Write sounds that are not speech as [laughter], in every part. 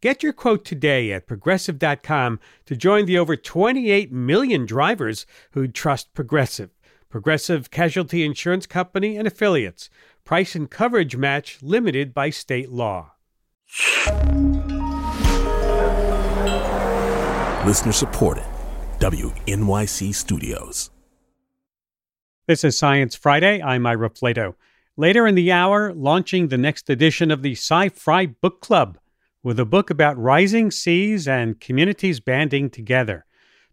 Get your quote today at progressive.com to join the over 28 million drivers who trust Progressive. Progressive Casualty Insurance Company and affiliates. Price and coverage match limited by state law. Listener supported. WNYC Studios. This is Science Friday. I'm Ira Flatow. Later in the hour, launching the next edition of the SciFri Book Club with a book about rising seas and communities banding together.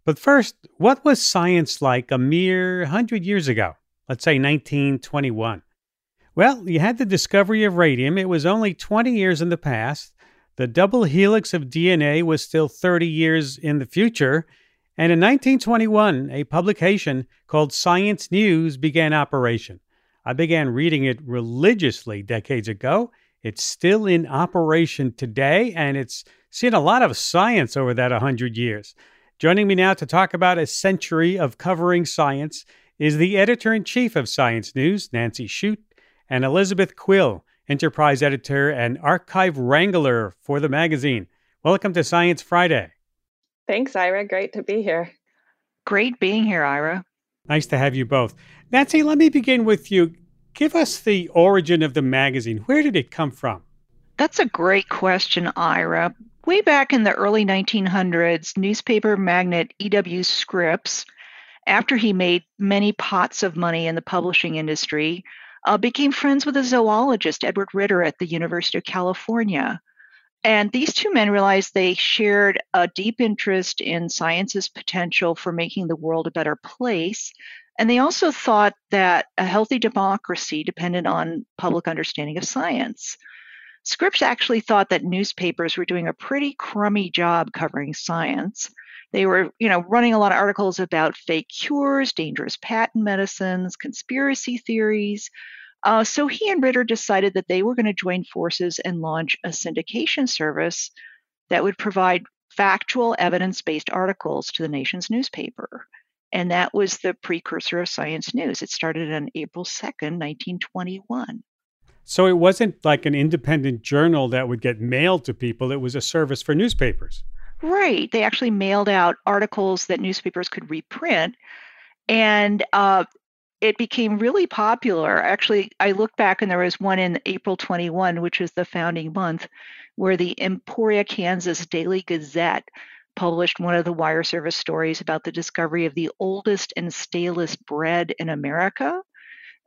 But first, what was science like a mere 100 years ago? Let's say 1921. Well, you had the discovery of radium. It was only 20 years in the past. The double helix of DNA was still 30 years in the future. And in 1921, a publication called Science News began operation. I began reading it religiously decades ago, it's still in operation today, and it's seen a lot of science over that 100 years. Joining me now to talk about a century of covering science is the editor in chief of Science News, Nancy Shute, and Elizabeth Quill, enterprise editor and archive wrangler for the magazine. Welcome to Science Friday. Thanks, Ira. Great to be here. Great being here, Ira. Nice to have you both. Nancy, let me begin with you. Give us the origin of the magazine. Where did it come from? That's a great question, Ira. Way back in the early 1900s, newspaper magnate E.W. Scripps, after he made many pots of money in the publishing industry, uh, became friends with a zoologist, Edward Ritter, at the University of California. And these two men realized they shared a deep interest in science's potential for making the world a better place, and they also thought that a healthy democracy depended on public understanding of science. Scripps actually thought that newspapers were doing a pretty crummy job covering science. They were, you know, running a lot of articles about fake cures, dangerous patent medicines, conspiracy theories. Uh, so he and Ritter decided that they were going to join forces and launch a syndication service that would provide factual, evidence based articles to the nation's newspaper. And that was the precursor of Science News. It started on April 2nd, 1921. So it wasn't like an independent journal that would get mailed to people, it was a service for newspapers. Right. They actually mailed out articles that newspapers could reprint. And uh, it became really popular. Actually, I look back and there was one in April 21, which was the founding month, where the Emporia, Kansas Daily Gazette published one of the wire service stories about the discovery of the oldest and stalest bread in America,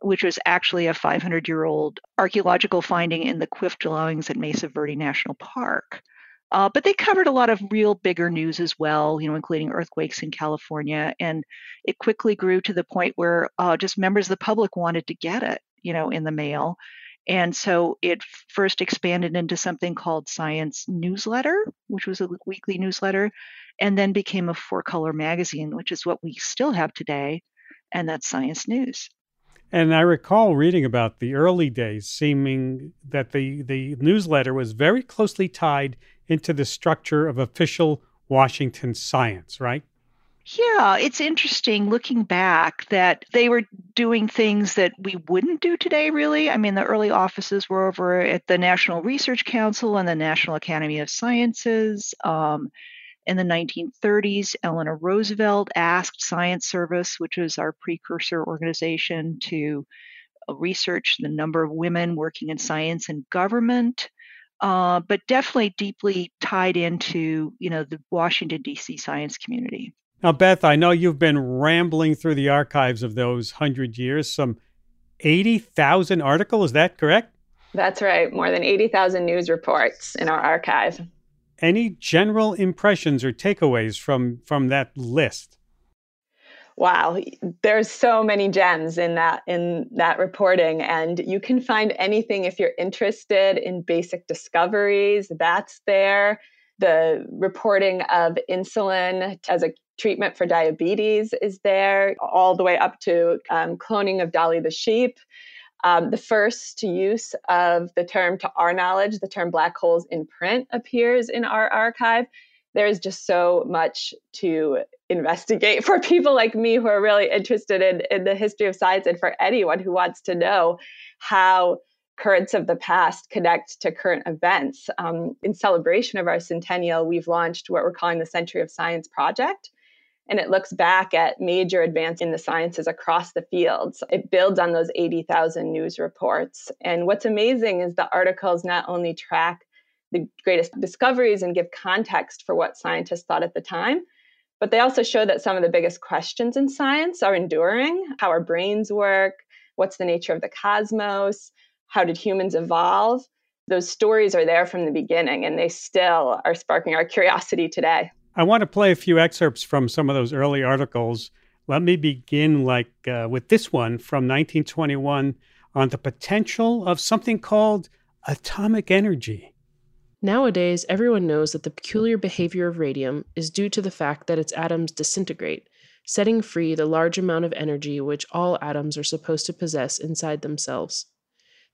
which was actually a 500 year old archaeological finding in the Cliff Dwellings at Mesa Verde National Park. Uh, but they covered a lot of real bigger news as well, you know, including earthquakes in California. And it quickly grew to the point where uh, just members of the public wanted to get it, you know, in the mail. And so it first expanded into something called Science Newsletter, which was a weekly newsletter, and then became a four color magazine, which is what we still have today, and that's Science News. And I recall reading about the early days, seeming that the, the newsletter was very closely tied into the structure of official Washington science, right? Yeah, it's interesting looking back that they were doing things that we wouldn't do today, really. I mean, the early offices were over at the National Research Council and the National Academy of Sciences. Um, in the 1930s, Eleanor Roosevelt asked Science Service, which was our precursor organization, to research the number of women working in science and government. Uh, but definitely deeply tied into, you know, the Washington D.C. science community. Now, Beth, I know you've been rambling through the archives of those hundred years, some 80,000 articles, is that correct? That's right, more than 80,000 news reports in our archive. Any general impressions or takeaways from, from that list? Wow, there's so many gems in that in that reporting and you can find anything if you're interested in basic discoveries, that's there The reporting of insulin as a treatment for diabetes is there, all the way up to um, cloning of Dolly the sheep. Um, the first use of the term, to our knowledge, the term black holes in print appears in our archive. There is just so much to investigate [laughs] for people like me who are really interested in, in the history of science and for anyone who wants to know how currents of the past connect to current events. Um, in celebration of our centennial, we've launched what we're calling the Century of Science Project and it looks back at major advances in the sciences across the fields. It builds on those 80,000 news reports. And what's amazing is the articles not only track the greatest discoveries and give context for what scientists thought at the time, but they also show that some of the biggest questions in science are enduring how our brains work, what's the nature of the cosmos, how did humans evolve. Those stories are there from the beginning and they still are sparking our curiosity today. I want to play a few excerpts from some of those early articles. Let me begin like uh, with this one from 1921 on the potential of something called atomic energy. Nowadays, everyone knows that the peculiar behavior of radium is due to the fact that its atoms disintegrate, setting free the large amount of energy which all atoms are supposed to possess inside themselves.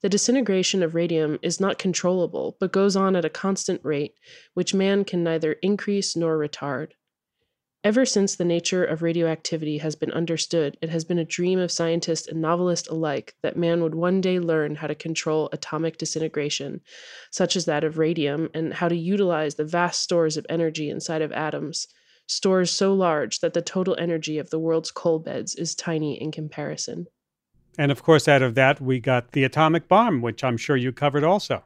The disintegration of radium is not controllable, but goes on at a constant rate, which man can neither increase nor retard. Ever since the nature of radioactivity has been understood, it has been a dream of scientist and novelist alike that man would one day learn how to control atomic disintegration, such as that of radium, and how to utilize the vast stores of energy inside of atoms, stores so large that the total energy of the world's coal beds is tiny in comparison. And of course, out of that, we got the atomic bomb, which I'm sure you covered also.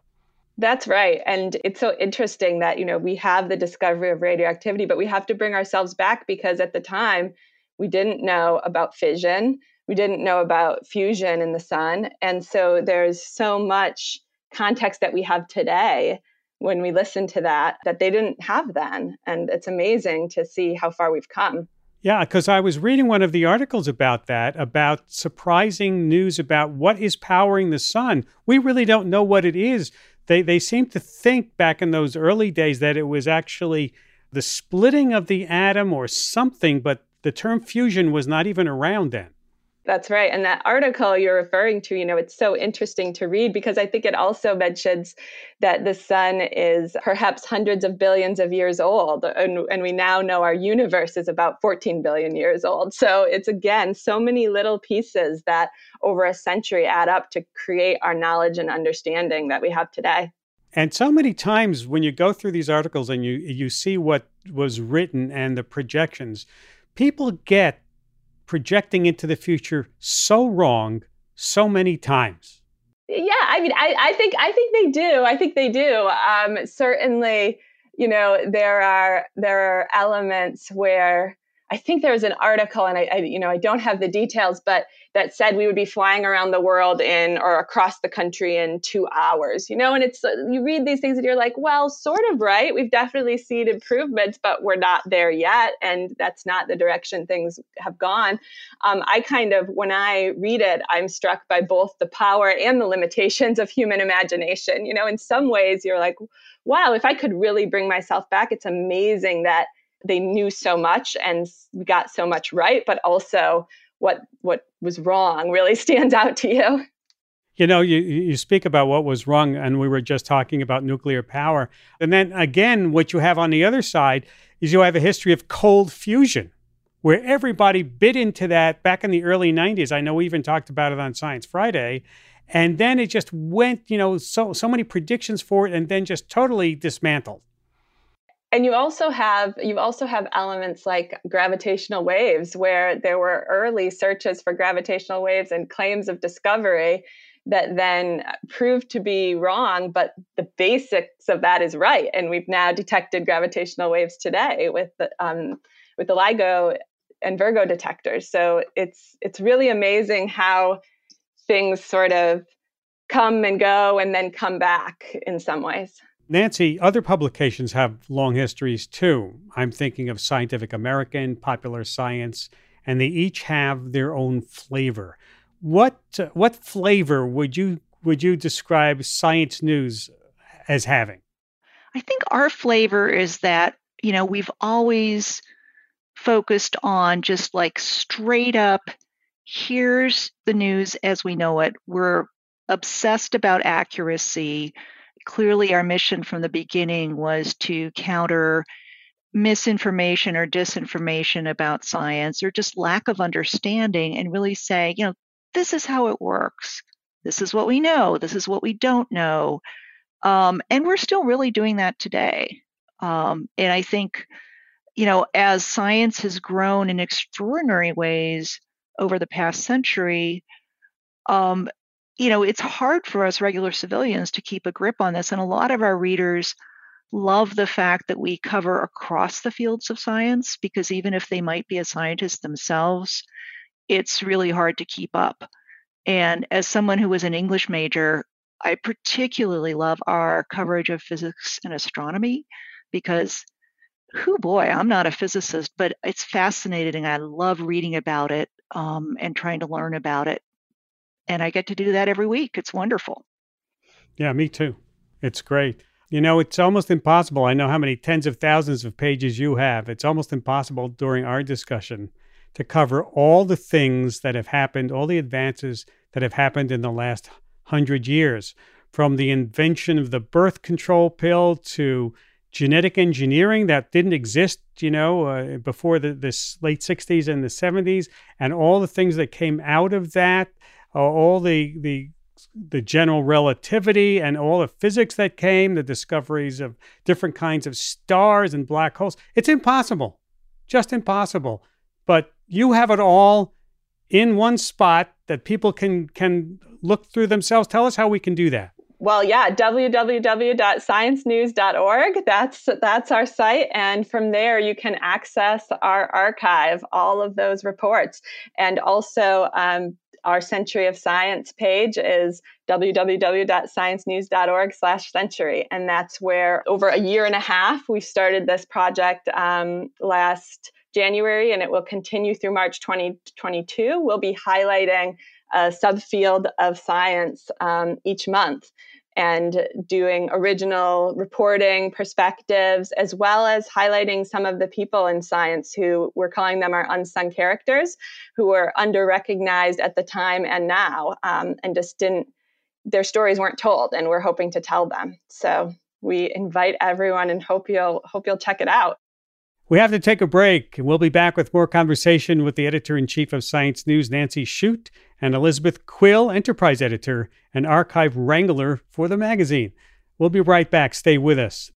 That's right. And it's so interesting that, you know, we have the discovery of radioactivity, but we have to bring ourselves back because at the time we didn't know about fission. We didn't know about fusion in the sun. And so there's so much context that we have today when we listen to that that they didn't have then. And it's amazing to see how far we've come. Yeah, because I was reading one of the articles about that, about surprising news about what is powering the sun. We really don't know what it is. They, they seem to think back in those early days that it was actually the splitting of the atom or something, but the term fusion was not even around then. That's right. And that article you're referring to, you know, it's so interesting to read because I think it also mentions that the sun is perhaps hundreds of billions of years old. And, and we now know our universe is about 14 billion years old. So it's again so many little pieces that over a century add up to create our knowledge and understanding that we have today. And so many times when you go through these articles and you you see what was written and the projections, people get projecting into the future so wrong so many times. Yeah, I mean, I, I think I think they do. I think they do. Um, certainly, you know, there are there are elements where I think there was an article, and I, I, you know I don't have the details, but that said we would be flying around the world in or across the country in two hours. You know, and it's you read these things and you're like, well, sort of right. We've definitely seen improvements, but we're not there yet, and that's not the direction things have gone. Um, I kind of when I read it, I'm struck by both the power and the limitations of human imagination. You know, in some ways, you're like, wow, if I could really bring myself back, it's amazing that they knew so much and got so much right, but also what what was wrong really [laughs] stands out to you. You know, you, you speak about what was wrong, and we were just talking about nuclear power. And then again, what you have on the other side is you have a history of cold fusion, where everybody bit into that back in the early 90s. I know we even talked about it on Science Friday. And then it just went, you know, so so many predictions for it and then just totally dismantled and you also have you also have elements like gravitational waves where there were early searches for gravitational waves and claims of discovery that then proved to be wrong but the basics of that is right. And we've now detected gravitational waves today with the um, with the LIGO and Virgo detectors. So it's it's really amazing how things sort of come and go and then come back in some ways Nancy, other publications have long histories too. I'm thinking of Scientific American, Popular Science, and they each have their own flavor. What uh, what flavor would you would you describe Science News as having? I think our flavor is that, you know, we've always focused on just like straight up here's the news as we know it. We're obsessed about accuracy. Clearly, our mission from the beginning was to counter misinformation or disinformation about science or just lack of understanding and really say, you know, this is how it works. This is what we know. This is what we don't know. Um, and we're still really doing that today. Um, and I think, you know, as science has grown in extraordinary ways over the past century, um, you know, it's hard for us regular civilians to keep a grip on this. And a lot of our readers love the fact that we cover across the fields of science because even if they might be a scientist themselves, it's really hard to keep up. And as someone who was an English major, I particularly love our coverage of physics and astronomy because, who boy, I'm not a physicist, but it's fascinating. I love reading about it um, and trying to learn about it. And I get to do that every week. It's wonderful. Yeah, me too. It's great. You know, it's almost impossible. I know how many tens of thousands of pages you have. It's almost impossible during our discussion to cover all the things that have happened, all the advances that have happened in the last hundred years, from the invention of the birth control pill to genetic engineering that didn't exist, you know, uh, before the this late 60s and the 70s, and all the things that came out of that, uh, all the the the general relativity and all the physics that came, the discoveries of different kinds of stars and black holes. It's impossible, just impossible. But you have it all in one spot that people can can look through themselves. Tell us how we can do that. Well, yeah, www.sciencenews.org. That's that's our site, and from there you can access our archive, all of those reports, and also um, our Century of Science page is www.sciencenews.org slash century. And that's where over a year and a half, we started this project um, last January, and it will continue through March 2022. We'll be highlighting a subfield of science um, each month and doing original reporting perspectives, as well as highlighting some of the people in science who we're calling them our unsung characters, who were under recognized at the time and now, um, and just didn't, their stories weren't told, and we're hoping to tell them. So we invite everyone and hope you'll hope you'll check it out. We have to take a break. And we'll be back with more conversation with the editor in chief of Science News, Nancy Shute, and Elizabeth Quill, enterprise editor and archive wrangler for the magazine. We'll be right back. Stay with us.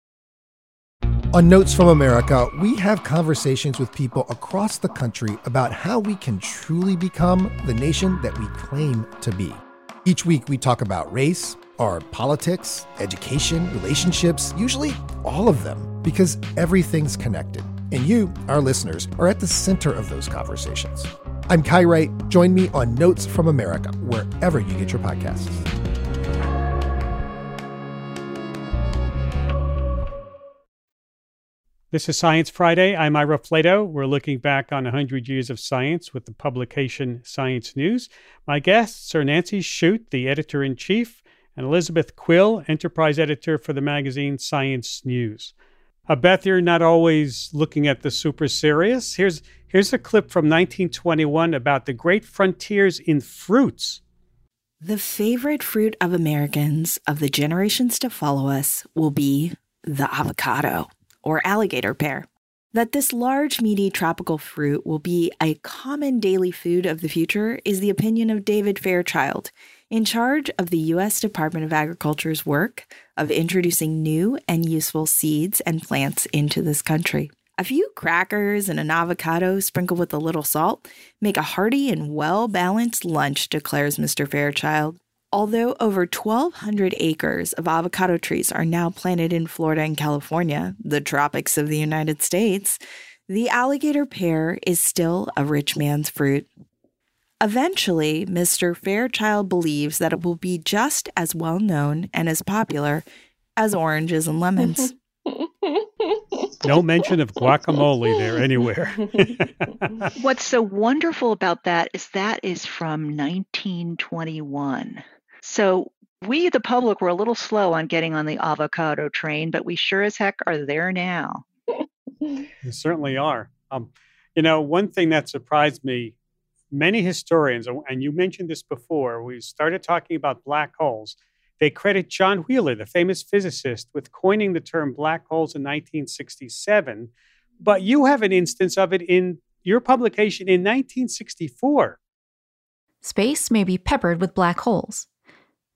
On Notes from America, we have conversations with people across the country about how we can truly become the nation that we claim to be. Each week, we talk about race, our politics, education, relationships, usually all of them, because everything's connected. And you, our listeners, are at the center of those conversations. I'm Kai Wright. Join me on Notes from America, wherever you get your podcasts. This is Science Friday. I'm Ira Flatow. We're looking back on 100 years of science with the publication Science News. My guests are Nancy Shute, the editor in chief, and Elizabeth Quill, enterprise editor for the magazine Science News. Beth, you're not always looking at the super serious. Here's here's a clip from 1921 about the great frontiers in fruits. The favorite fruit of Americans of the generations to follow us will be the avocado or alligator pear. That this large, meaty tropical fruit will be a common daily food of the future is the opinion of David Fairchild in charge of the U.S. Department of Agriculture's work of introducing new and useful seeds and plants into this country. A few crackers and an avocado sprinkled with a little salt make a hearty and well balanced lunch, declares Mr. Fairchild. Although over 1,200 acres of avocado trees are now planted in Florida and California, the tropics of the United States, the alligator pear is still a rich man's fruit. Eventually, Mr. Fairchild believes that it will be just as well known and as popular as oranges and lemons. [laughs] no mention of guacamole there anywhere. [laughs] What's so wonderful about that is that is from 1921. So We, the public, were a little slow on getting on the avocado train, but we sure as heck are there now. [laughs] you certainly are. Um, you know, one thing that surprised me many historians, and you mentioned this before, we started talking about black holes. They credit John Wheeler, the famous physicist, with coining the term black holes in 1967. But you have an instance of it in your publication in 1964. Space may be peppered with black holes.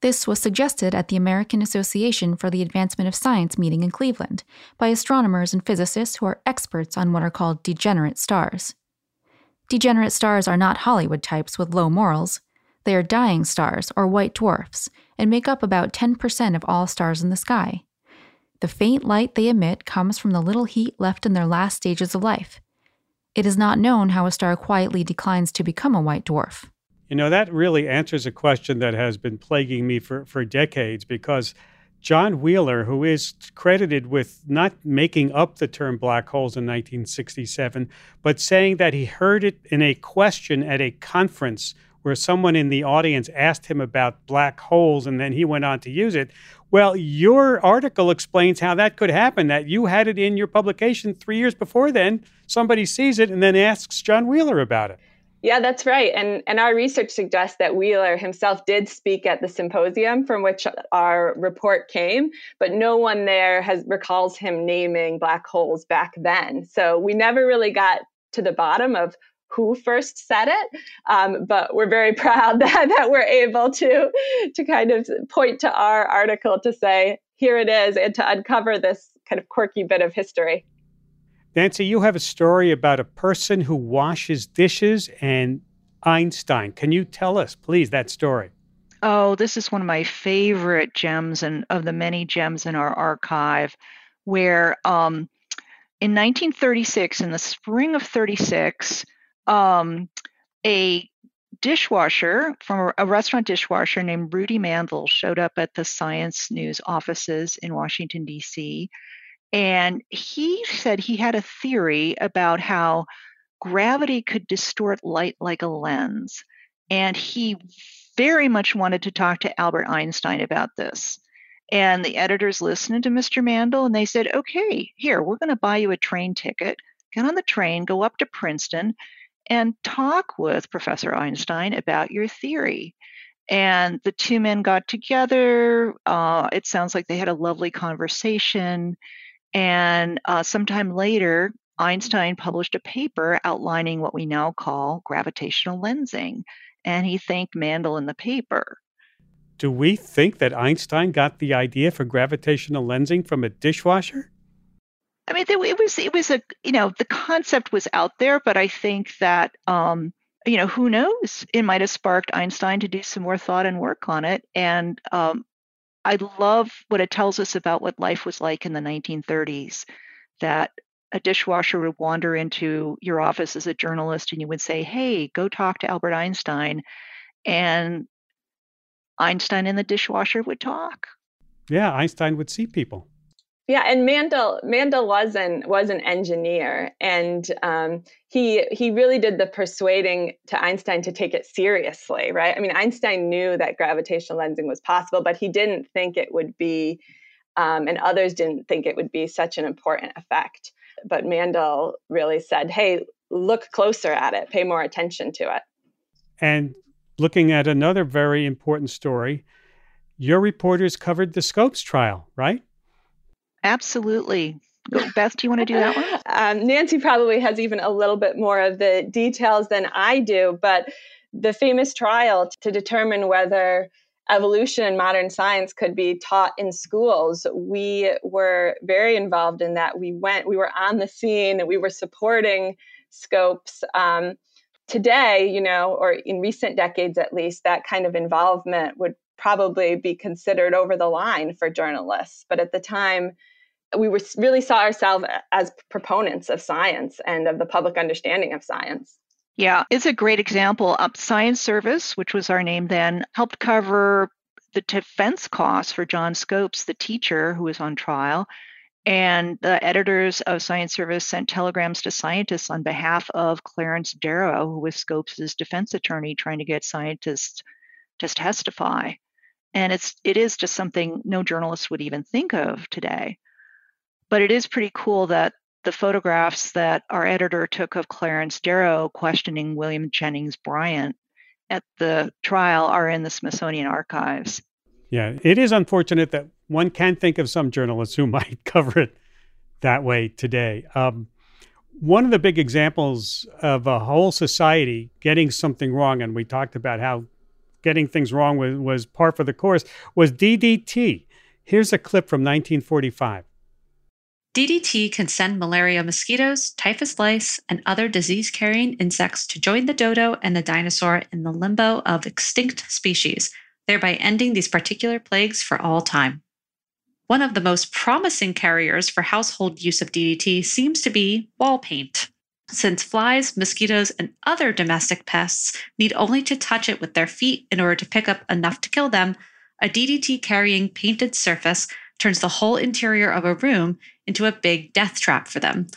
This was suggested at the American Association for the Advancement of Science meeting in Cleveland by astronomers and physicists who are experts on what are called degenerate stars. Degenerate stars are not Hollywood types with low morals. They are dying stars or white dwarfs and make up about 10% of all stars in the sky. The faint light they emit comes from the little heat left in their last stages of life. It is not known how a star quietly declines to become a white dwarf. You know, that really answers a question that has been plaguing me for, for decades because John Wheeler, who is credited with not making up the term black holes in 1967, but saying that he heard it in a question at a conference where someone in the audience asked him about black holes and then he went on to use it. Well, your article explains how that could happen, that you had it in your publication three years before then. Somebody sees it and then asks John Wheeler about it. Yeah, that's right. And and our research suggests that Wheeler himself did speak at the symposium from which our report came, but no one there has recalls him naming black holes back then. So we never really got to the bottom of who first said it, um, but we're very [laughs] proud [laughs] that, that we're able to to kind of point to our article to say here it is and to uncover this kind of quirky bit of history. Nancy, you have a story about a person who washes dishes and Einstein. Can you tell us, please, that story? Oh, this is one of my favorite gems and of the many gems in our archive, where um, in 1936, in the spring of 36, um, a dishwasher from a restaurant dishwasher named Rudy Mandl showed up at the Science News offices in Washington, D.C. And he said he had a theory about how gravity could distort light like a lens. And he very much wanted to talk to Albert Einstein about this. And the editors listened to Mr. Mandl and they said, okay, here, we're going to buy you a train ticket. Get on the train, go up to Princeton, and talk with Professor Einstein about your theory. And the two men got together. Uh, it sounds like they had a lovely conversation. And uh, sometime later, Einstein published a paper outlining what we now call gravitational lensing, and he thanked Mandl in the paper. Do we think that Einstein got the idea for gravitational lensing from a dishwasher? I mean, it was it was a you know the concept was out there, but I think that um, you know who knows it might have sparked Einstein to do some more thought and work on it. And um, I love what it tells us about what life was like in the 1930s. That a dishwasher would wander into your office as a journalist and you would say, Hey, go talk to Albert Einstein. And Einstein and the dishwasher would talk. Yeah, Einstein would see people. Yeah, and Mandl Mandl was an was an engineer, and um, he he really did the persuading to Einstein to take it seriously, right? I mean, Einstein knew that gravitational lensing was possible, but he didn't think it would be, um, and others didn't think it would be such an important effect. But Mandl really said, "Hey, look closer at it, pay more attention to it." And looking at another very important story, your reporters covered the Scopes trial, right? Absolutely. Beth, do you want to do that one? [laughs] Um, Nancy probably has even a little bit more of the details than I do, but the famous trial to determine whether evolution and modern science could be taught in schools. We were very involved in that. We went, we were on the scene, we were supporting scopes. Um, today, you know, or in recent decades at least, that kind of involvement would probably be considered over the line for journalists. But at the time, we were really saw ourselves as proponents of science and of the public understanding of science. Yeah, it's a great example. Um, science Service, which was our name then, helped cover the defense costs for John Scopes, the teacher who was on trial. And the editors of Science Service sent telegrams to scientists on behalf of Clarence Darrow, who was Scopes' defense attorney, trying to get scientists to testify. And it's it is just something no journalist would even think of today. But it is pretty cool that the photographs that our editor took of Clarence Darrow questioning William Jennings Bryan at the trial are in the Smithsonian archives. Yeah, it is unfortunate that one can think of some journalists who [laughs] might cover it that way today. Um, one of the big examples of a whole society getting something wrong, and we talked about how getting things wrong was, was par for the course, was DDT. Here's a clip from 1945. DDT can send malaria mosquitoes, typhus lice, and other disease carrying insects to join the dodo and the dinosaur in the limbo of extinct species, thereby ending these particular plagues for all time. One of the most promising carriers for household use of DDT seems to be wall paint. Since flies, mosquitoes, and other domestic pests need only to touch it with their feet in order to pick up enough to kill them, a DDT carrying painted surface turns the whole interior of a room into a big death trap for them.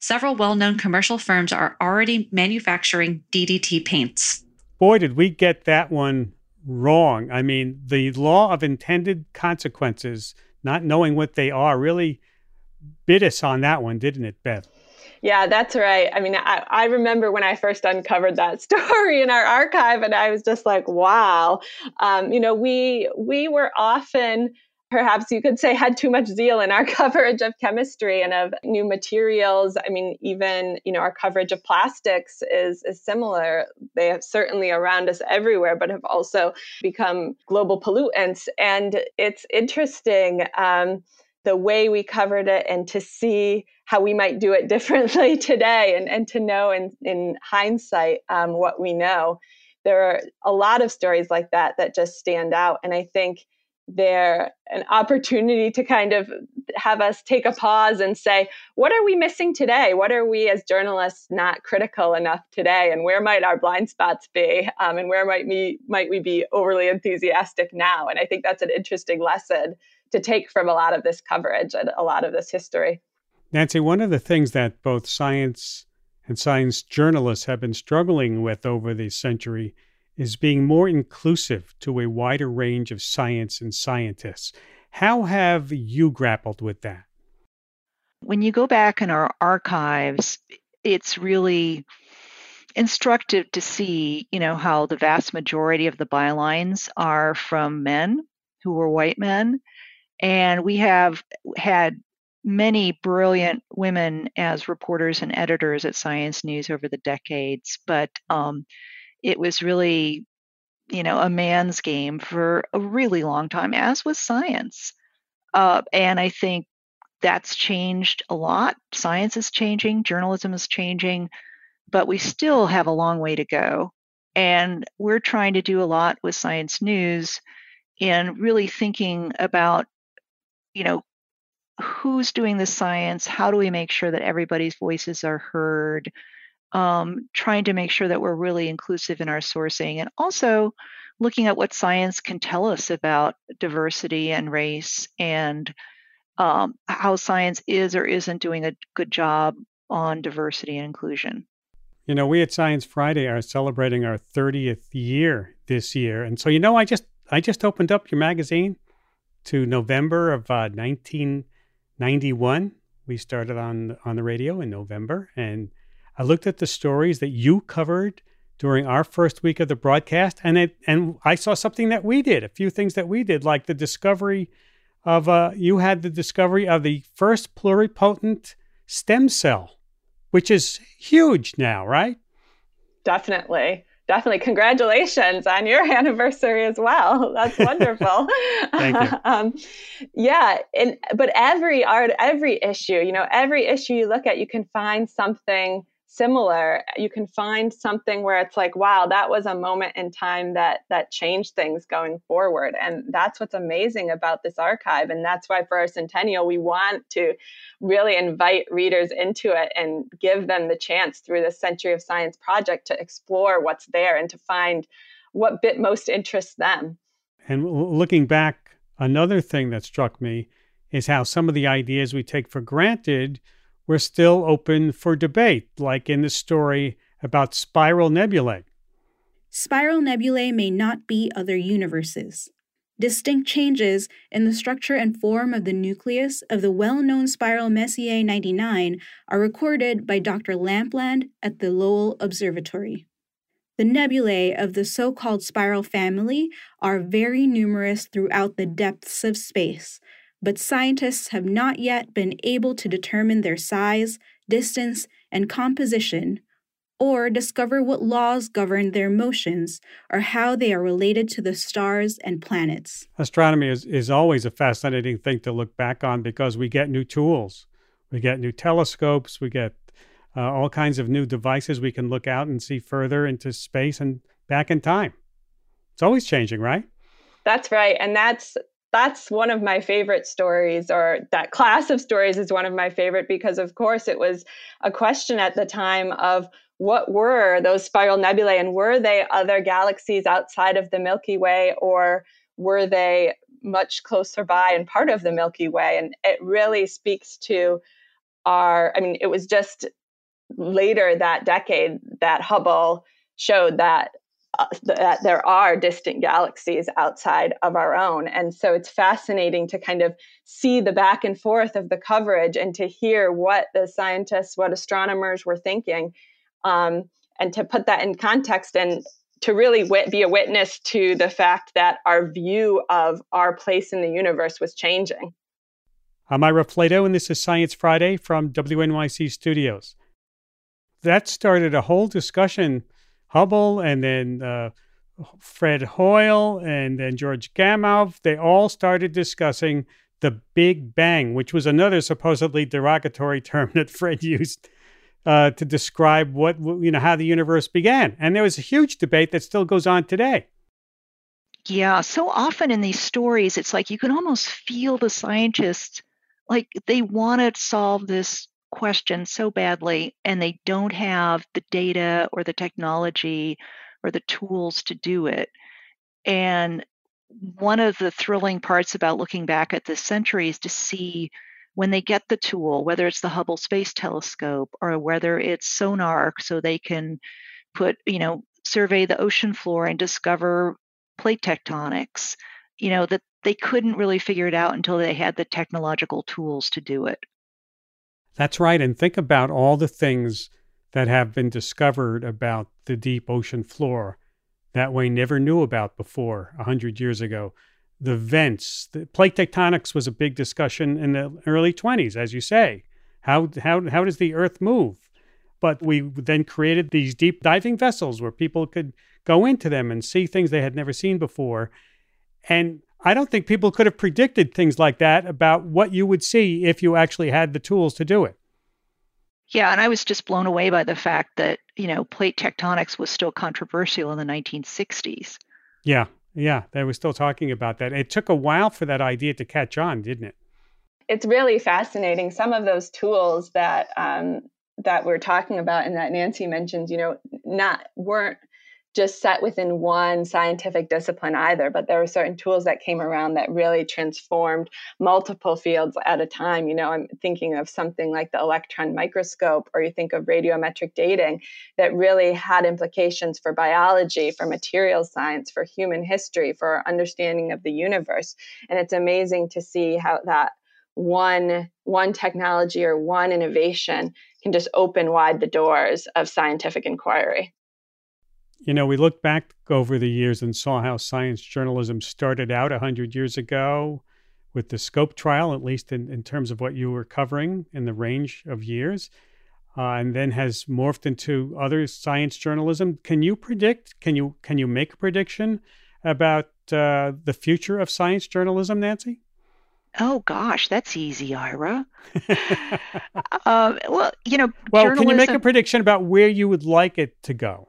Several well known commercial firms are already manufacturing DDT paints. Boy, did we get that one wrong. I mean, the law of intended consequences, not knowing what they are, really bit us on that one, didn't it, Beth? Yeah, that's right. I mean, I, I remember when I first uncovered that [laughs] story in our archive, and I was just like, "Wow!" Um, you know, we we were often perhaps you could say had too much zeal in our [laughs] coverage of chemistry and of new materials. I mean even you know our coverage of plastics is is similar. They have certainly around us everywhere but have also become global pollutants. And it's interesting um, the way we covered it and to see how we might do it [laughs] differently today and, and to know in, in hindsight um, what we know. There are a lot of stories like that that just stand out. And i think they're an opportunity to kind of have us take a pause and say, what are we missing today? What are we as journalists not critical enough today? And where might our blind spots be? Um, and where might we might we be overly enthusiastic now? And I think that's an interesting lesson to take from a lot of this coverage and a lot of this history. Nancy, one of the things that both science and science journalists have been struggling with over the century is being more inclusive to a wider range of science and scientists. How have you grappled with that? When you go back in our archives, it's really instructive to see, you know, how the vast majority of the bylines are from men who were white men. And we have had many brilliant women as reporters and editors at Science News over the decades, but um, it was really, you know, a man's game for a really long time, as was science. Uh, and I think that's changed a lot. Science is changing, journalism is changing, but we still have a long way to go. And we're trying to do a lot with science news in really thinking about, you know, who's doing the science? How do we make sure that everybody's voices are heard? Um, trying to make sure that we're really inclusive in our sourcing and also looking at what science can tell us about diversity and race and um, how science is or isn't doing a good job on diversity and inclusion. You know, we at Science Friday are celebrating our 30th year this year, and so you know, I just I just opened up your magazine to November of uh, 1991. We started on on the radio in November, and I looked at the stories that you covered during our first week of the broadcast, and it, and I saw something that we did, a few things that we did, like the discovery of uh, you had the discovery of the first pluripotent stem cell, which is huge now, right? Definitely. Definitely. Congratulations on your [laughs] anniversary as well. That's wonderful. [laughs] Thank you. [laughs] um, yeah. And, but every art, every issue, you know, every issue you look at, you can find something similar you can find something where it's like wow that was a moment in time that that changed things going forward. And that's what's amazing about this archive and that's why for our centennial we want to really invite readers into it and give them the chance through the century of science project to explore what's there and to find what bit most interests them. And looking back another thing that struck me is how some of the ideas we take for granted were still open for debate, like in the story about spiral nebulae. Spiral nebulae may not be other universes. distinct changes in the structure and form of the nucleus of the well known spiral Messier 99 are recorded by Dr. Lampland at the Lowell Observatory. The nebulae of the so called spiral family are very numerous throughout the depths of space, but scientists have not yet been able to determine their size, distance, and composition, or discover what laws govern their motions or how they are related to the stars and planets. Astronomy is, is always a fascinating thing to look back on because we get new tools. We get new telescopes, we get uh, all kinds of new devices. We can look out and see further into space and back in time. It's always changing, right? That's right. And that's that's one of my favorite stories or that class of stories is one of my favorite because of course it was a question at the time of what were those spiral nebulae and were they other galaxies outside of the Milky Way or were they much closer by and part of the Milky Way? And it really speaks to our, I mean, it was just later that decade that Hubble showed that that there are distant galaxies outside of our own. And so it's fascinating to kind of see the back and forth of the coverage and to hear what the scientists, what astronomers were thinking um, and to put that in context and to really wit- be a witness to the fact that our view of our place in the universe was changing. I'm Ira Flatow, and this is Science Friday from WNYC Studios. That started a whole discussion. Hubble and then uh, Fred Hoyle and then George Gamow, they all started discussing the Big Bang, which was another supposedly derogatory [laughs] term that Fred used uh, to describe what you know how the universe began. And there was a huge debate that still goes on today. Yeah, so often in these stories, it's like you can almost feel the scientists like they want to solve this question so badly, and they don't have the data or the technology or the tools to do it. And one of the thrilling parts about looking back at this century is to see when they get the tool, whether it's the Hubble Space Telescope or whether it's sonar, so they can put, you know, survey the ocean floor and discover plate tectonics, you know, that they couldn't really figure it out until they had the technological tools to do it. That's right. And think about all the things that have been discovered about the deep ocean floor that we never knew about before 100 years ago the vents. The plate tectonics was a big discussion in the early 20s, as you say. How, how, how does the Earth move? But we then created these deep diving vessels where people could go into them and see things they had never seen before. And I don't think people could have predicted things like that about what you would see if you actually had the tools to do it. Yeah, and I was just blown away by the fact that, you know, plate tectonics was still controversial in the 1960s. Yeah, yeah, they were still talking about that. It took a while for that idea to catch on, didn't it? It's really fascinating. Some of those tools that um, that we're talking about and that Nancy mentioned, you know, not weren't just set within one scientific discipline either, but there were certain tools that came around that really transformed multiple fields at a time. You know, I'm thinking of something like the electron microscope, or you think of radiometric dating that really had implications for biology, for materials science, for human history, for our understanding of the universe. And it's amazing to see how that one one technology or one innovation can just open wide the doors of scientific inquiry. You know, we looked back over the years and saw how science journalism started out 100 years ago with the scope trial, at least in, in terms of what you were covering in the range of years, uh, and then has morphed into other science journalism. Can you predict? Can you can you make a prediction about uh, the future of science journalism, Nancy? Oh gosh, that's easy, Ira. [laughs] uh, well, you know, well, journalism... can you make a prediction about where you would like it to go?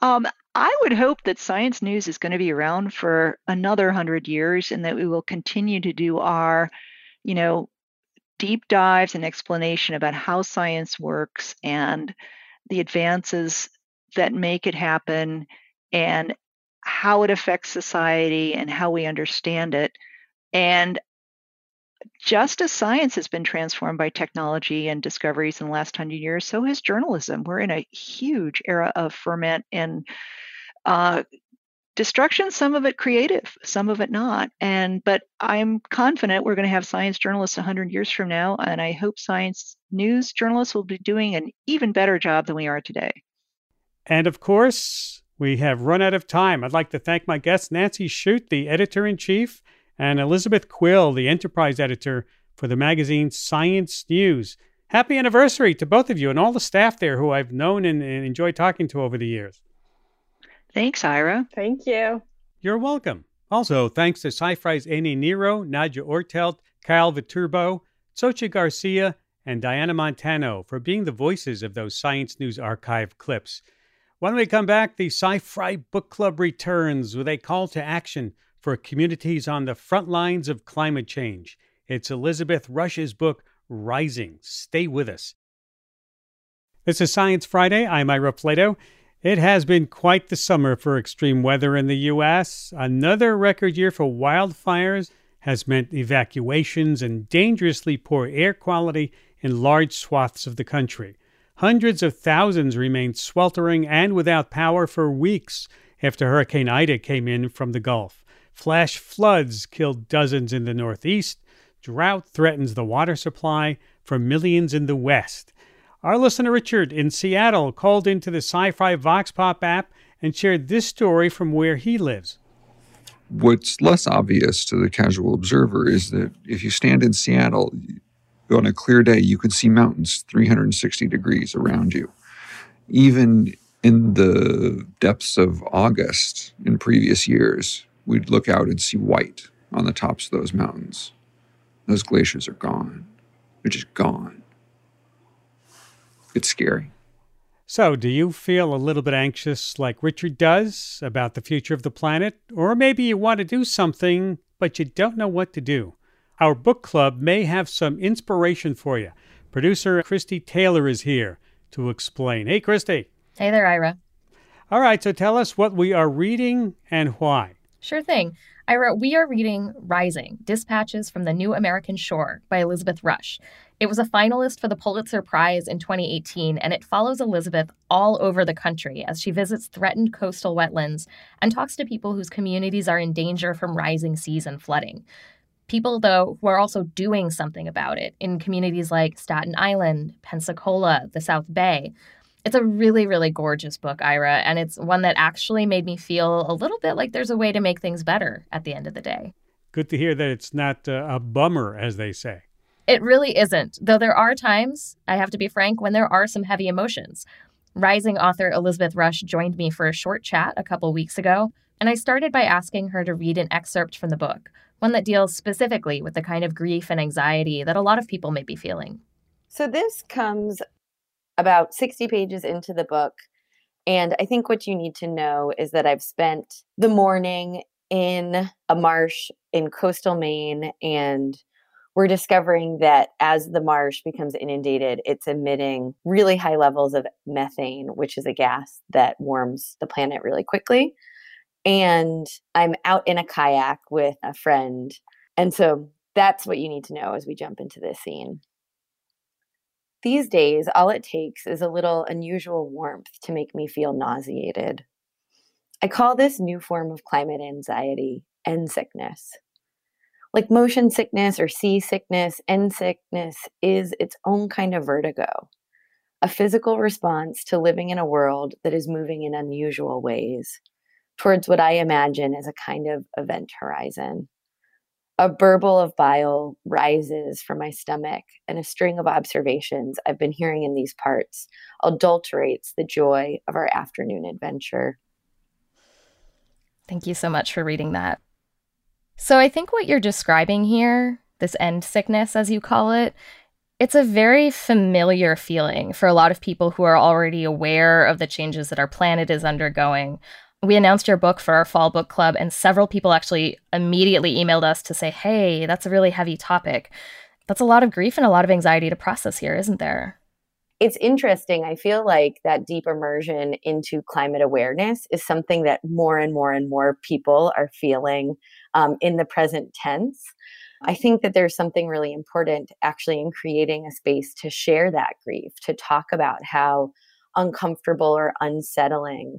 Um, I would hope that science news is going to be around for another hundred years, and that we will continue to do our, you know, deep dives and explanation about how science works and the advances that make it happen and how it affects society and how we understand it. And just as science has been transformed by technology and discoveries in the last hundred years, so has journalism. We're in a huge era of ferment and uh, destruction some of it creative some of it not. And but i'm confident we're going to have science journalists 100 years from now and i hope science news journalists will be doing an even better job than we are today. And of course we have run out of time. I'd like to thank my guest, nancy shute the editor-in-chief and elizabeth quill the enterprise editor for the magazine science news happy anniversary to both of you and all the staff there who i've known and, and enjoyed talking to over the years Thanks, Ira. Thank you. You're welcome. Also, thanks to SciFri's Annie Nero, Nadja Ortelt, Kyle Viterbo, Xochitl Garcia, and Diana Montano for being the voices of those Science News Archive clips. When we come back, the SciFri Book Club returns with a call to action for communities on the front lines of climate change. It's Elizabeth Rush's book, Rising. Stay with us. This is Science Friday. I'm Ira Flatow. It has been quite the summer for extreme weather in the U.S. Another record year for wildfires has meant evacuations and dangerously poor air quality in large swaths of the country. Hundreds of thousands remained sweltering and without power for weeks after Hurricane Ida came in from the Gulf. Flash floods killed dozens in the Northeast. Drought threatens the water supply for millions in the West. Our listener Richard in Seattle called into the SciFri Vox Pop app and shared this story from where he lives. What's less obvious to the casual observer is that if you stand in Seattle on a clear day, you can see mountains 360 degrees around you. Even in the depths of August in previous years, we'd look out and see white on the tops of those mountains. Those glaciers are gone. They're just gone it's scary. So, do you feel a little bit anxious like Richard does about the future of the planet? Or maybe you want to do something, but you don't know what to do? Our book club may have some inspiration for you. Producer Christie Taylor is here to explain. Hey, Christie. Hey there, Ira. All right, so tell us what we are reading and why. Sure thing. Ira, we are reading Rising Dispatches from the New American Shore by Elizabeth Rush. It was a finalist for the Pulitzer Prize in 2018, and it follows Elizabeth all over the country as she visits threatened coastal wetlands and talks to people whose communities are in danger from rising seas and flooding. People, though, who are also doing something about it in communities like Staten Island, Pensacola, the South Bay. It's a really, really gorgeous book, Ira, and it's one that actually made me feel a little bit like there's a way to make things better at the end of the day. Good to hear that it's not uh, a bummer, as they say. It really isn't, though there are times, I have to be frank, when there are some heavy emotions. Rising author Elizabeth Rush joined me for a short chat a couple weeks ago, and I started by asking her to read an excerpt from the book, one that deals specifically with the kind of grief and anxiety that a lot of people may be feeling. So, this comes about 60 pages into the book. And I think what you need to know is that I've spent the morning in a marsh in coastal Maine and we're discovering that as the marsh becomes inundated, it's emitting really high levels of methane, which is a gas that warms the planet really quickly. And I'm out in a kayak with a friend. And so that's what you need to know as we jump into this scene. These days, all it takes is a little unusual warmth to make me feel nauseated. I call this new form of climate anxiety end sickness. Like motion sickness or seasickness, end sickness is its own kind of vertigo, a physical response to living in a world that is moving in unusual ways towards what I imagine as a kind of event horizon. A burble of bile rises from my stomach, and a string of observations I've been hearing in these parts adulterates the joy of our afternoon adventure. Thank you so much for reading that. So I think what you're describing here, this end sickness, as you call it, it's a very familiar feeling for a lot of people who are already aware of the changes that our planet is undergoing. We announced your book for our fall book club, and several people actually immediately emailed us to say, hey, that's a really heavy topic. That's a lot of grief and a lot of anxiety to process here, isn't there? It's interesting. I feel like that deep immersion into climate awareness is something that more and more and more people are feeling um, in the present tense. I think that there's something really important actually in creating a space to share that grief, to talk about how uncomfortable or unsettling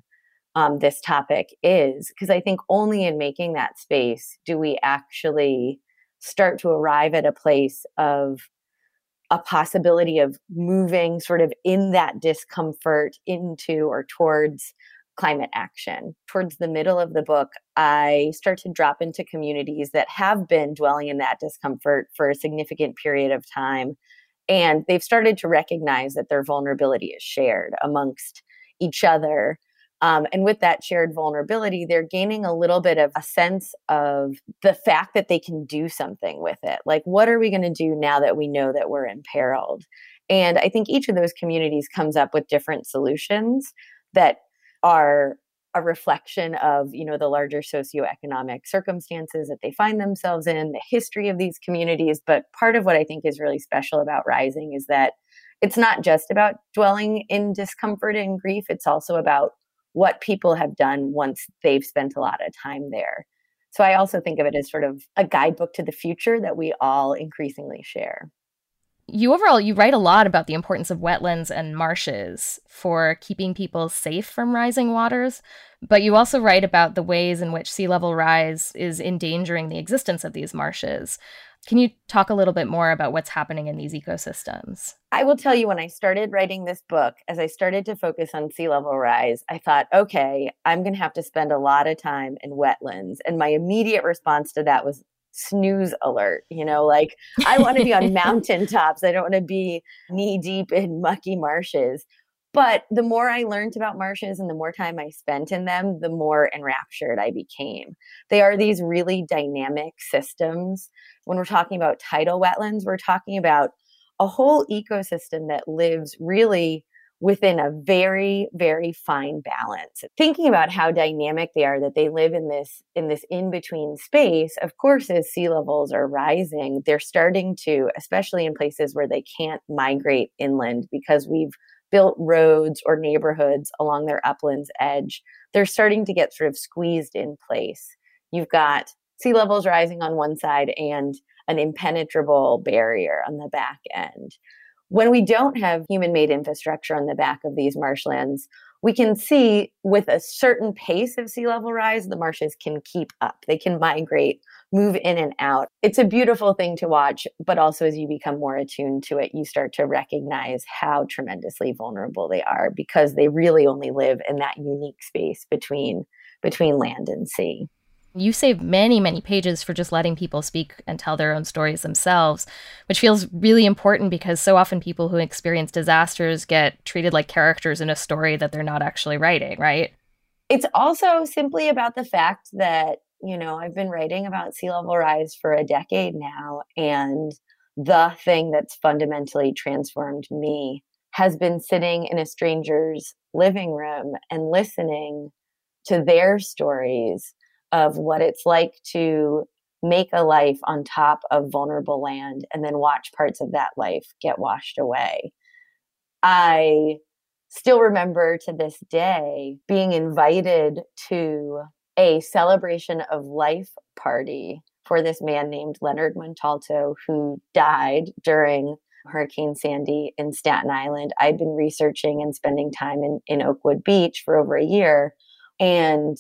um, this topic is, because I think only in making that space do we actually start to arrive at a place of a possibility of moving sort of in that discomfort into or towards climate action. Towards the middle of the book, I start to drop into communities that have been dwelling in that discomfort for a significant period of time. And they've started to recognize that their vulnerability is shared amongst each other. Um, and with that shared vulnerability, they're gaining a little bit of a sense of the fact that they can do something with it. Like, what are we going to do now that we know that we're imperiled? And I think each of those communities comes up with different solutions that are a reflection of you know the larger socioeconomic circumstances that they find themselves in the history of these communities but part of what i think is really special about rising is that it's not just about dwelling in discomfort and grief it's also about what people have done once they've spent a lot of time there. So i also think of it as sort of a guidebook to the future that we all increasingly share. You overall you write a lot about the importance of wetlands and marshes for keeping people safe from rising waters but you also write about the ways in which sea level rise is endangering the existence of these marshes can you talk a little bit more about what's happening in these ecosystems? I will tell you when i started writing this book as i started to focus on sea level rise i thought okay i'm going to have to spend a lot of time in wetlands. And my immediate response to that was snooze alert you know like i want to be on [laughs] mountaintops i don't want to be knee deep in mucky marshes but the more i learned about marshes and the more time i spent in them the more enraptured i became. They are these really dynamic systems. When we're talking about tidal wetlands we're talking about a whole ecosystem that lives really within a very very fine balance. Thinking about how dynamic they are that they live in this in this in between space of course as sea levels are rising they're starting to especially in places where they can't migrate inland because we've built roads or neighborhoods along their uplands edge they're starting to get sort of squeezed in place you've got sea levels rising on one side and an impenetrable barrier on the back end when we don't have human made infrastructure on the back of these marshlands, we can see with a certain pace of sea level rise, the marshes can keep up. They can migrate, move in and out. It's a beautiful thing to watch, but also as you become more attuned to it, you start to recognize how tremendously vulnerable they are because they really only live in that unique space between between land and sea you save many, many pages for just letting people speak and tell their own stories themselves, which feels really important because so often people who experience disasters get treated like characters in a story that they're not actually writing, right? It's also simply about the fact that, you know, I've been writing about sea level rise for a decade now, and the thing that's fundamentally transformed me has been sitting in a stranger's living room and listening to their stories of what it's like to make a life on top of vulnerable land and then watch parts of that life get washed away. I still remember to this day being invited to a celebration of life party for this man named Leonard Montalto who died during Hurricane Sandy in Staten Island. I'd been researching and spending time in, in Oakwood Beach for over a year. And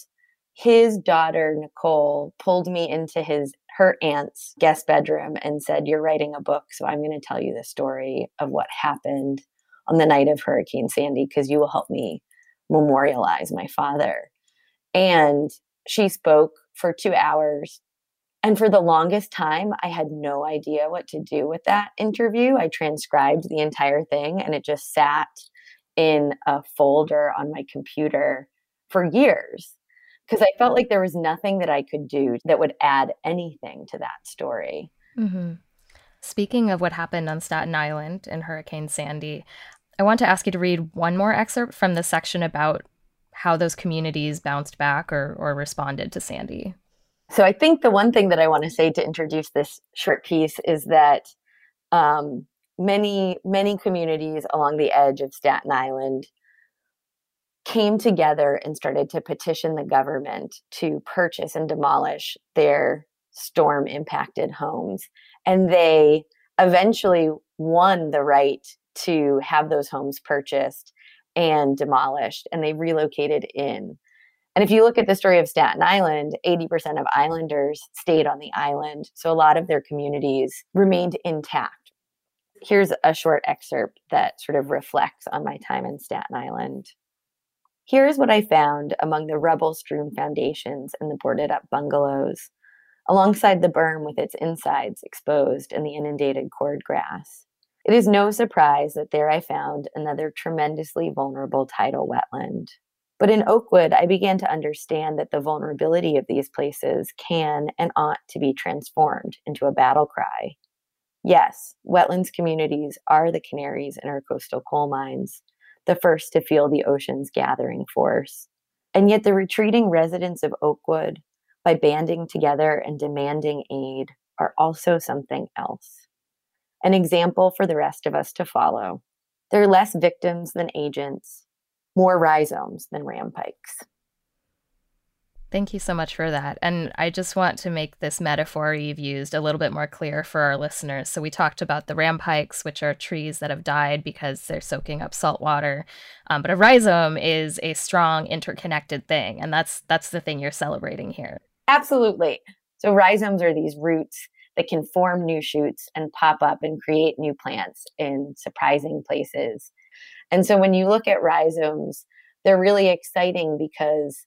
his daughter Nicole pulled me into his her aunt's guest bedroom and said, "You're writing a book, so I'm going to tell you the story of what happened on the night of Hurricane Sandy because you will help me memorialize my father." And she spoke for 2 hours. And for the longest time, I had no idea what to do with that interview. I transcribed the entire thing and it just sat in a folder on my computer for years because I felt like there was nothing that I could do that would add anything to that story. Mm-hmm. Speaking of what happened on Staten Island in Hurricane Sandy, I want to ask you to read one more excerpt from the section about how those communities bounced back or, or responded to Sandy. So I think the one thing that I want to say to introduce this short piece is that um, many, many communities along the edge of Staten Island came together and started to petition the government to purchase and demolish their storm impacted homes. And they eventually won the right to have those homes purchased and demolished, and they relocated in. And if you look at the story of Staten Island, 80% of islanders stayed on the island. So a lot of their communities remained intact. Here's a short excerpt that sort of reflects on my time in Staten Island. Here's what I found among the rubble strewn foundations and the boarded up bungalows, alongside the berm with its insides exposed and the inundated cord grass. It is no surprise that there I found another tremendously vulnerable tidal wetland. But in Oakwood, I began to understand that the vulnerability of these places can and ought to be transformed into a battle cry. Yes, wetlands communities are the canaries in our coastal coal mines, the first to feel the ocean's gathering force. And yet, the retreating residents of Oakwood, by banding together and demanding aid, are also something else. An example for the rest of us to follow. They're less victims than agents, more rhizomes than rampikes. Thank you so much for that. And I just want to make this metaphor you've used a little bit more clear for our listeners. So, we talked about the rampikes, which are trees that have died because they're soaking up salt water. Um, but a rhizome is a strong, interconnected thing. And that's, that's the thing you're celebrating here. Absolutely. So, rhizomes are these roots that can form new shoots and pop up and create new plants in surprising places. And so, when you look at rhizomes, they're really exciting because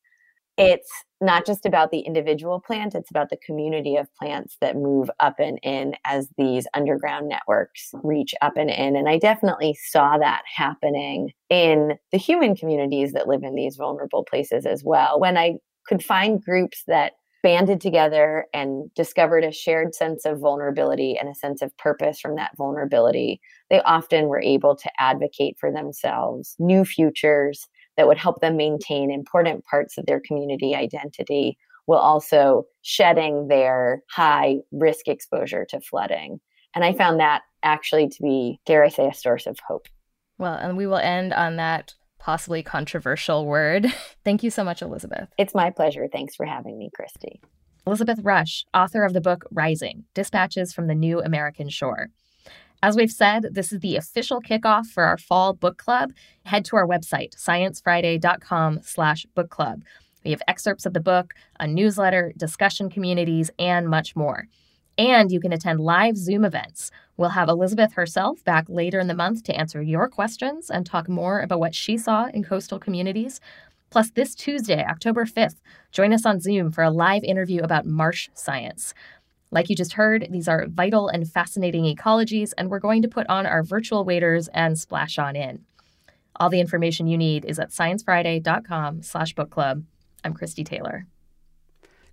it's not just about the individual plant, it's about the community of plants that move up and in as these underground networks reach up and in. And I definitely saw that happening in the human communities that live in these vulnerable places as well. When I could find groups that banded together and discovered a shared sense of vulnerability and a sense of purpose from that vulnerability, they often were able to advocate for themselves new futures that would help them maintain important parts of their community identity while also shedding their high risk exposure to flooding. And I found that actually to be, dare I say, a source of hope. Well, and we will end on that possibly controversial word. [laughs] Thank you so much, Elizabeth. It's my pleasure. Thanks for having me, Christie. Elizabeth Rush, author of the book Rising Dispatches from the New American Shore. As we've said, this is the official kickoff for our fall book club. Head to our website, sciencefriday.com slash book club. We have excerpts of the book, a newsletter, discussion communities, and much more. And you can attend live Zoom events. We'll have Elizabeth herself back later in the month to answer your questions and talk more about what she saw in coastal communities. Plus, this Tuesday, October 5th, join us on Zoom for a live interview about marsh science. Like you just heard, these are vital and fascinating ecologies, and we're going to put on our virtual waders and splash on in. All the information you need is at sciencefriday.com slash book club. I'm Christie Taylor.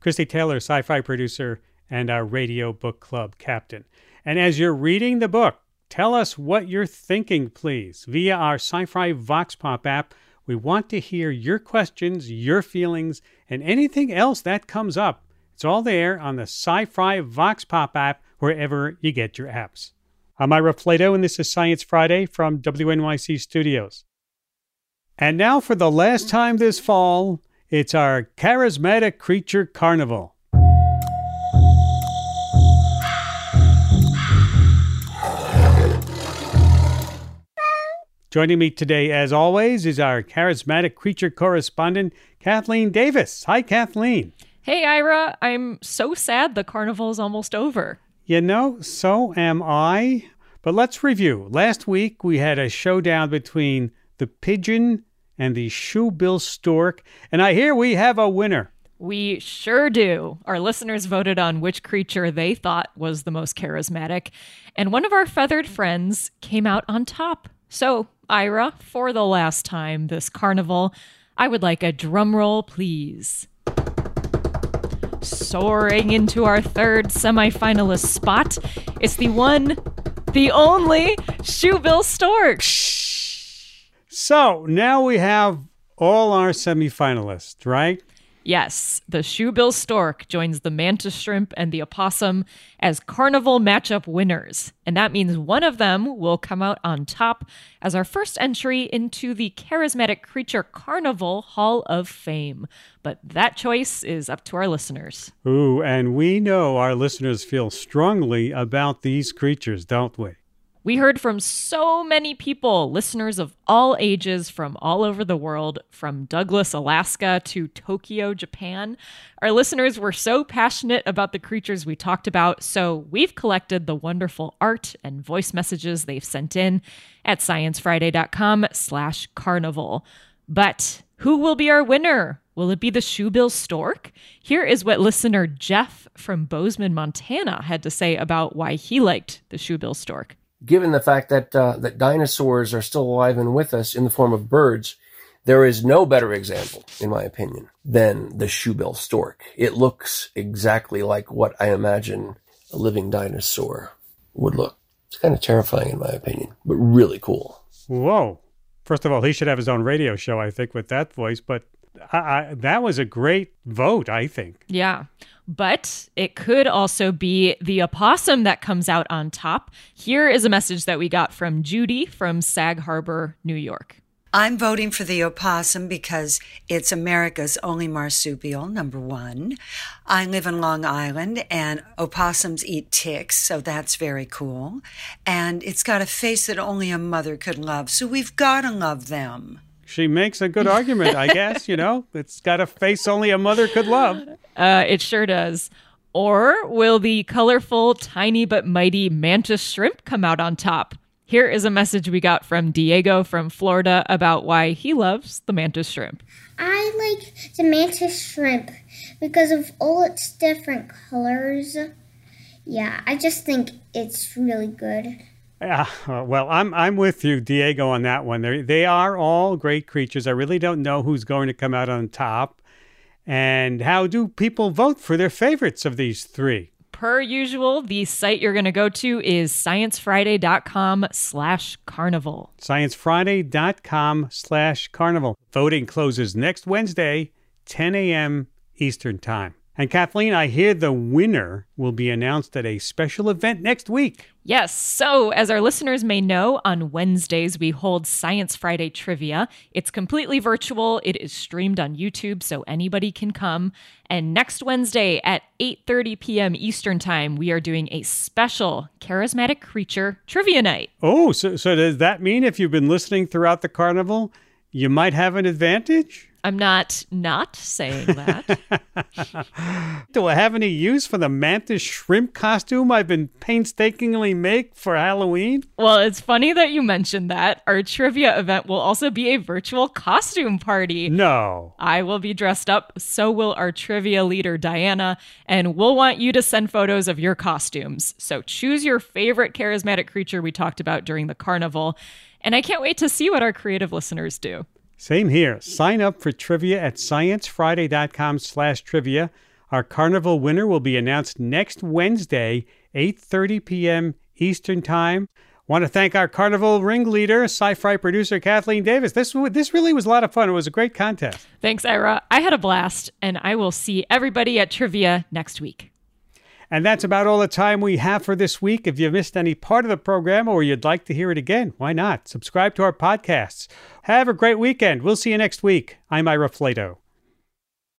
Christie Taylor, SciFri producer and our radio book club captain. And as you're reading the book, tell us what you're thinking, please, via our SciFri Vox Pop app. We want to hear your questions, your feelings, and anything else that comes up it's all there on the SciFri Vox Pop app wherever you get your apps. I'm Ira Flatow, and this is Science Friday from WNYC Studios. And now, for the last time this fall, it's our Charismatic Creature Carnival. Joining me today, as always, is our charismatic creature correspondent, Kathleen Davis. Hi, Kathleen. Hey, Ira, I'm so sad the carnival is almost over. You know, so am I. But let's review. Last week we had a showdown between the pigeon and the shoebill stork, and I hear we have a winner. We sure do. Our listeners voted on which creature they thought was the most charismatic, and one of our feathered friends came out on top. So, Ira, for the last time this carnival, I would like a drum roll, please soaring into our third semifinalist spot. It's the one, the only Shoebill Stork. So now we have all our semifinalists, right? Yes, the shoebill stork joins the mantis shrimp and the opossum as carnival matchup winners. And that means one of them will come out on top as our first entry into the Charismatic Creature Carnival Hall of Fame. But that choice is up to our listeners. Ooh, and we know our listeners feel strongly about these creatures, don't we? We heard from so many people, listeners of all ages from all over the world, from Douglas, Alaska to Tokyo, Japan. Our listeners were so passionate about the creatures we talked about, so we've collected the wonderful art and voice messages they've sent in at sciencefriday.com slash carnival. But who will be our winner? Will it be the shoebill stork? Here is what listener Jeff from Bozeman, Montana had to say about why he liked the shoebill stork given the fact that uh, that dinosaurs are still alive and with us in the form of birds, there is no better example, in my opinion, than the shoebill stork. It looks exactly like what I imagine a living dinosaur would look. It's kind of terrifying, in my opinion, but really cool. Whoa! First of all, he should have his own radio show, I think, with that voice. But I, I, that was a great vote, I think. Yeah but it could also be the opossum that comes out on top. Here is a message that we got from Judy from Sag Harbor, New York. I'm voting for the opossum because it's America's only marsupial, number one. I live in Long Island and opossums eat ticks, so that's very cool. And it's got a face that only a mother could love, so we've got to love them. She makes a good argument, I guess. You know, it's got a face only a mother could love. Uh, it sure does. Or will the colorful, tiny but mighty mantis shrimp come out on top? Here is a message we got from Diego from Florida about why he loves the mantis shrimp. I like the mantis shrimp because of all its different colors. Yeah, I just think it's really good. Yeah, uh, well, I'm I'm with you, Diego, on that one. They they are all great creatures. I really don't know who's going to come out on top, and how do people vote for their favorites of these three? Per usual, the site you're going to go to is sciencefriday.com slash carnival. Sciencefriday.com slash carnival. Voting closes next Wednesday, 10 a.m. Eastern Time. And Kathleen, I hear the winner will be announced at a special event next week. Yes. So, as our listeners may know, on Wednesdays we hold Science Friday trivia. It's completely virtual. It is streamed on YouTube so anybody can come. And next Wednesday at 8:30 p.m. Eastern Time, we are doing a special charismatic creature trivia night. Oh, so so does that mean if you've been listening throughout the carnival, you might have an advantage? I'm not not saying that. [laughs] Do I have any use for the mantis shrimp costume I've been painstakingly make for Halloween? Well, it's funny that you mentioned that. Our trivia event will also be a virtual costume party. No. I will be dressed up, so will our trivia leader Diana, and we'll want you to send photos of your costumes. So choose your favorite charismatic creature we talked about during the carnival. And I can't wait to see what our creative listeners do. Same here. Sign up for trivia at sciencefriday.com slash trivia. Our carnival winner will be announced next Wednesday, 8.30 p.m. Eastern Time. Want to thank our carnival ringleader, SciFri producer Kathleen Davis. This this really was a lot of fun. It was a great contest. Thanks, Ira. I had a blast, and I will see everybody at trivia next week. And that's about all the time we have for this week. If you missed any part of the program or you'd like to hear it again, why not? Subscribe to our podcasts. Have a great weekend. We'll see you next week. I'm Ira Flatow.